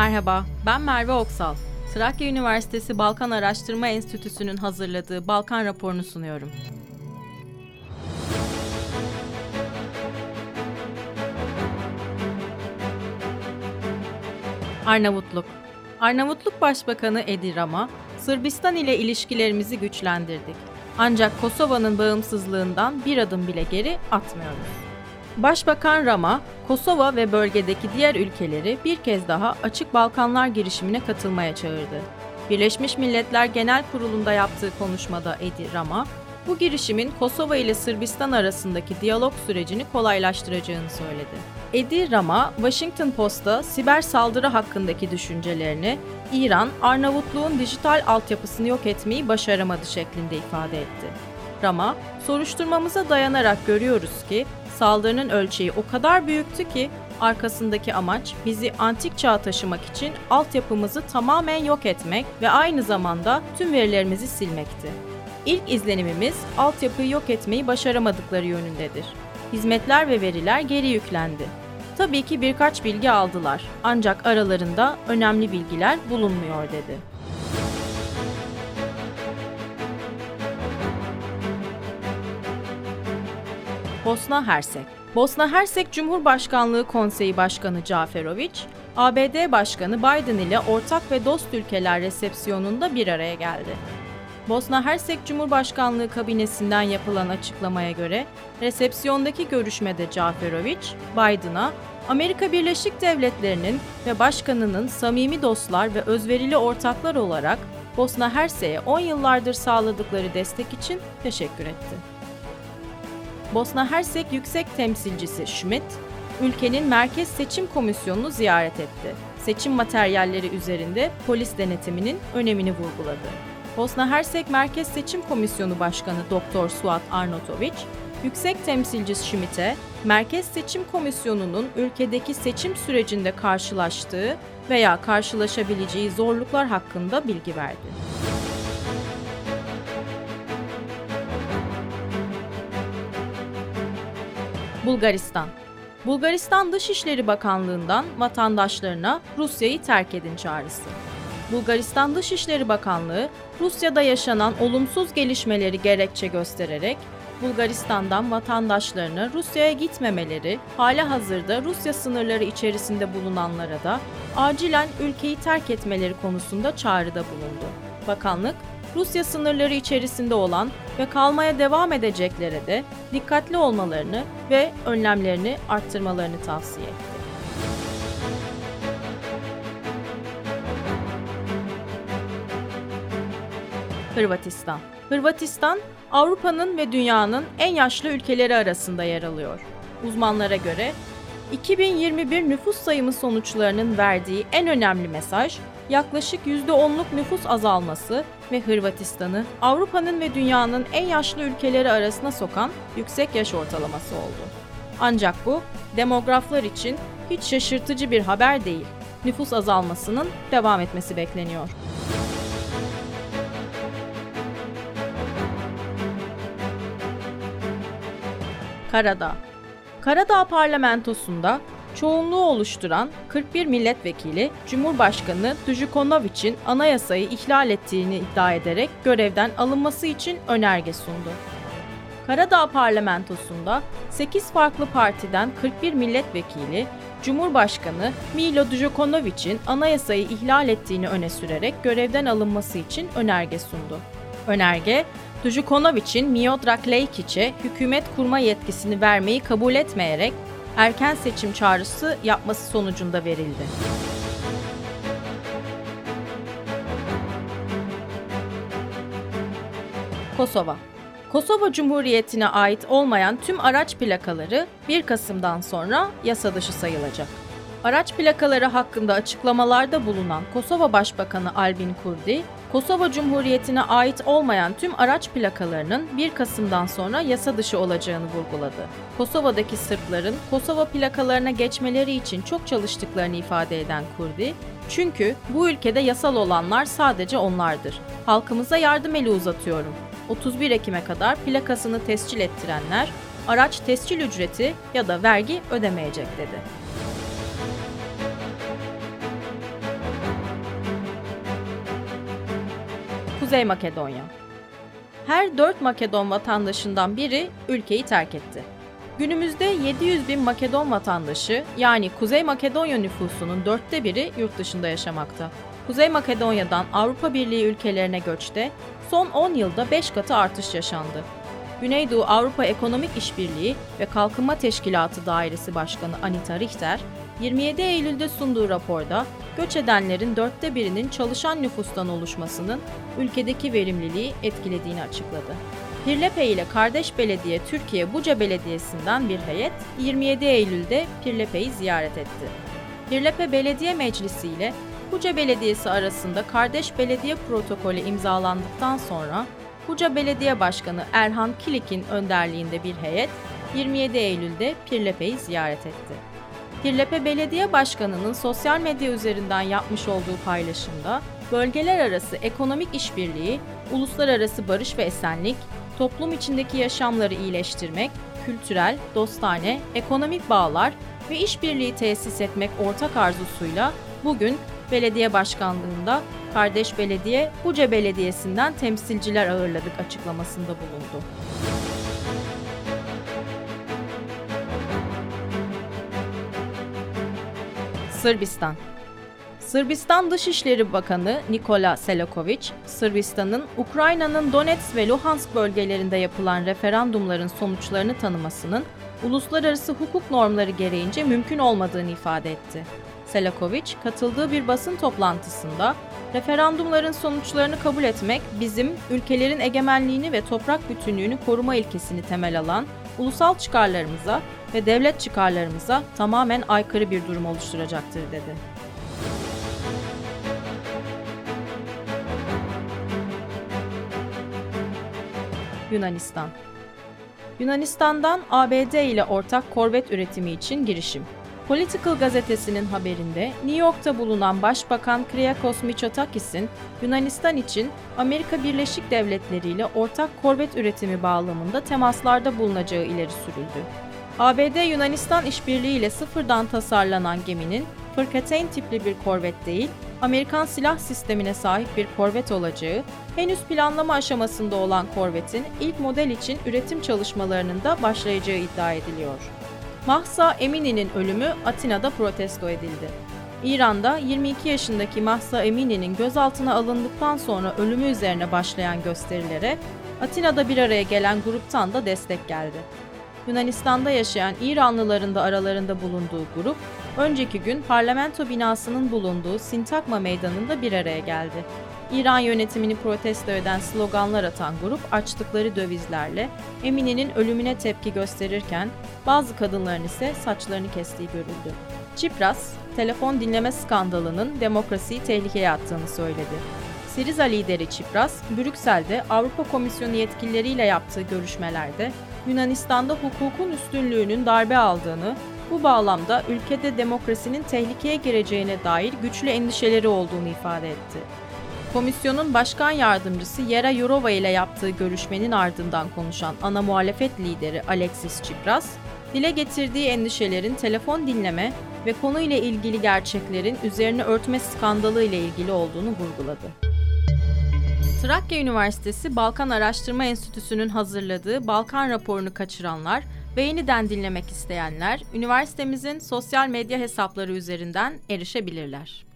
Merhaba, ben Merve Oksal. Trakya Üniversitesi Balkan Araştırma Enstitüsü'nün hazırladığı Balkan raporunu sunuyorum. Arnavutluk Arnavutluk Başbakanı Edi Rama, Sırbistan ile ilişkilerimizi güçlendirdik. Ancak Kosova'nın bağımsızlığından bir adım bile geri atmıyoruz. Başbakan Rama, Kosova ve bölgedeki diğer ülkeleri bir kez daha Açık Balkanlar girişimine katılmaya çağırdı. Birleşmiş Milletler Genel Kurulu'nda yaptığı konuşmada Edi Rama, bu girişimin Kosova ile Sırbistan arasındaki diyalog sürecini kolaylaştıracağını söyledi. Edi Rama, Washington Post'ta siber saldırı hakkındaki düşüncelerini İran, Arnavutluğun dijital altyapısını yok etmeyi başaramadı şeklinde ifade etti. Rama, soruşturmamıza dayanarak görüyoruz ki saldırının ölçeği o kadar büyüktü ki arkasındaki amaç bizi antik çağa taşımak için altyapımızı tamamen yok etmek ve aynı zamanda tüm verilerimizi silmekti. İlk izlenimimiz altyapıyı yok etmeyi başaramadıkları yönündedir. Hizmetler ve veriler geri yüklendi. Tabii ki birkaç bilgi aldılar ancak aralarında önemli bilgiler bulunmuyor dedi. Bosna Hersek Bosna Hersek Cumhurbaşkanlığı Konseyi Başkanı Caferovic, ABD Başkanı Biden ile ortak ve dost ülkeler resepsiyonunda bir araya geldi. Bosna Hersek Cumhurbaşkanlığı kabinesinden yapılan açıklamaya göre resepsiyondaki görüşmede Caferovic, Biden'a Amerika Birleşik Devletleri'nin ve başkanının samimi dostlar ve özverili ortaklar olarak Bosna Hersek'e 10 yıllardır sağladıkları destek için teşekkür etti. Bosna Hersek Yüksek Temsilcisi Schmidt, ülkenin Merkez Seçim Komisyonu'nu ziyaret etti. Seçim materyalleri üzerinde polis denetiminin önemini vurguladı. Bosna Hersek Merkez Seçim Komisyonu Başkanı Dr. Suat Arnautovic, Yüksek Temsilci Schmidt'e Merkez Seçim Komisyonu'nun ülkedeki seçim sürecinde karşılaştığı veya karşılaşabileceği zorluklar hakkında bilgi verdi. Bulgaristan Bulgaristan Dışişleri Bakanlığı'ndan vatandaşlarına Rusya'yı terk edin çağrısı. Bulgaristan Dışişleri Bakanlığı, Rusya'da yaşanan olumsuz gelişmeleri gerekçe göstererek Bulgaristan'dan vatandaşlarını Rusya'ya gitmemeleri, hala hazırda Rusya sınırları içerisinde bulunanlara da acilen ülkeyi terk etmeleri konusunda çağrıda bulundu. Bakanlık, Rusya sınırları içerisinde olan ve kalmaya devam edeceklere de dikkatli olmalarını ve önlemlerini arttırmalarını tavsiye etti. Hırvatistan Hırvatistan, Avrupa'nın ve dünyanın en yaşlı ülkeleri arasında yer alıyor. Uzmanlara göre 2021 nüfus sayımı sonuçlarının verdiği en önemli mesaj yaklaşık %10'luk nüfus azalması ve Hırvatistan'ı Avrupa'nın ve dünyanın en yaşlı ülkeleri arasına sokan yüksek yaş ortalaması oldu. Ancak bu demograflar için hiç şaşırtıcı bir haber değil. Nüfus azalmasının devam etmesi bekleniyor. Karadağ Karadağ parlamentosunda çoğunluğu oluşturan 41 milletvekili Cumhurbaşkanı Dujukonovic'in anayasayı ihlal ettiğini iddia ederek görevden alınması için önerge sundu. Karadağ parlamentosunda 8 farklı partiden 41 milletvekili Cumhurbaşkanı Milo Dujokonovic'in anayasayı ihlal ettiğini öne sürerek görevden alınması için önerge sundu. Önerge, Dujukonovic'in Miodrag Lejkic'e hükümet kurma yetkisini vermeyi kabul etmeyerek erken seçim çağrısı yapması sonucunda verildi. Kosova Kosova Cumhuriyeti'ne ait olmayan tüm araç plakaları 1 Kasım'dan sonra yasa dışı sayılacak. Araç plakaları hakkında açıklamalarda bulunan Kosova Başbakanı Albin Kurdi, Kosova Cumhuriyeti'ne ait olmayan tüm araç plakalarının 1 Kasım'dan sonra yasa dışı olacağını vurguladı. Kosova'daki Sırpların Kosova plakalarına geçmeleri için çok çalıştıklarını ifade eden Kurdi, çünkü bu ülkede yasal olanlar sadece onlardır. Halkımıza yardım eli uzatıyorum. 31 Ekim'e kadar plakasını tescil ettirenler araç tescil ücreti ya da vergi ödemeyecek dedi. Kuzey Makedonya. Her 4 Makedon vatandaşından biri ülkeyi terk etti. Günümüzde 700 bin Makedon vatandaşı yani Kuzey Makedonya nüfusunun dörtte biri yurt dışında yaşamakta. Kuzey Makedonya'dan Avrupa Birliği ülkelerine göçte son 10 yılda 5 katı artış yaşandı. Güneydoğu Avrupa Ekonomik İşbirliği ve Kalkınma Teşkilatı Dairesi Başkanı Anita Richter, 27 Eylül'de sunduğu raporda göç edenlerin dörtte birinin çalışan nüfustan oluşmasının ülkedeki verimliliği etkilediğini açıkladı. Pirlepe ile kardeş belediye Türkiye Buca Belediyesi'nden bir heyet 27 Eylül'de Pirlepe'yi ziyaret etti. Pirlepe Belediye Meclisi ile Buca Belediyesi arasında kardeş belediye protokolü imzalandıktan sonra Buca Belediye Başkanı Erhan Kilik'in önderliğinde bir heyet 27 Eylül'de Pirlepe'yi ziyaret etti. Pirlepe Belediye Başkanı'nın sosyal medya üzerinden yapmış olduğu paylaşımda bölgeler arası ekonomik işbirliği, uluslararası barış ve esenlik, toplum içindeki yaşamları iyileştirmek, kültürel, dostane, ekonomik bağlar ve işbirliği tesis etmek ortak arzusuyla bugün belediye başkanlığında kardeş belediye Buca Belediyesi'nden temsilciler ağırladık açıklamasında bulundu. Sırbistan Sırbistan Dışişleri Bakanı Nikola Selakovic, Sırbistan'ın Ukrayna'nın Donetsk ve Luhansk bölgelerinde yapılan referandumların sonuçlarını tanımasının uluslararası hukuk normları gereğince mümkün olmadığını ifade etti. Selakovic, katıldığı bir basın toplantısında, referandumların sonuçlarını kabul etmek bizim ülkelerin egemenliğini ve toprak bütünlüğünü koruma ilkesini temel alan ulusal çıkarlarımıza ve devlet çıkarlarımıza tamamen aykırı bir durum oluşturacaktır dedi. Yunanistan Yunanistan'dan ABD ile ortak korvet üretimi için girişim. Political gazetesinin haberinde New York'ta bulunan Başbakan Kyriakos Mitsotakis'in Yunanistan için Amerika Birleşik Devletleri ile ortak korvet üretimi bağlamında temaslarda bulunacağı ileri sürüldü. ABD Yunanistan işbirliği ile sıfırdan tasarlanan geminin fırkateyn tipli bir korvet değil, Amerikan silah sistemine sahip bir korvet olacağı, henüz planlama aşamasında olan korvetin ilk model için üretim çalışmalarının da başlayacağı iddia ediliyor. Mahsa Emini'nin ölümü Atina'da protesto edildi. İran'da 22 yaşındaki Mahsa Emini'nin gözaltına alındıktan sonra ölümü üzerine başlayan gösterilere Atina'da bir araya gelen gruptan da destek geldi. Yunanistan'da yaşayan İranlıların da aralarında bulunduğu grup, önceki gün parlamento binasının bulunduğu Sintakma Meydanı'nda bir araya geldi. İran yönetimini protesto eden sloganlar atan grup açtıkları dövizlerle Emine'nin ölümüne tepki gösterirken bazı kadınların ise saçlarını kestiği görüldü. Çipras, telefon dinleme skandalının demokrasiyi tehlikeye attığını söyledi. Siriza lideri Çipras, Brüksel'de Avrupa Komisyonu yetkilileriyle yaptığı görüşmelerde Yunanistan'da hukukun üstünlüğünün darbe aldığını, bu bağlamda ülkede demokrasinin tehlikeye gireceğine dair güçlü endişeleri olduğunu ifade etti. Komisyonun başkan yardımcısı Yera Yurova ile yaptığı görüşmenin ardından konuşan ana muhalefet lideri Alexis Tsipras, dile getirdiği endişelerin telefon dinleme ve konuyla ilgili gerçeklerin üzerine örtme skandalı ile ilgili olduğunu vurguladı. Trakya Üniversitesi Balkan Araştırma Enstitüsü'nün hazırladığı Balkan raporunu kaçıranlar ve yeniden dinlemek isteyenler üniversitemizin sosyal medya hesapları üzerinden erişebilirler.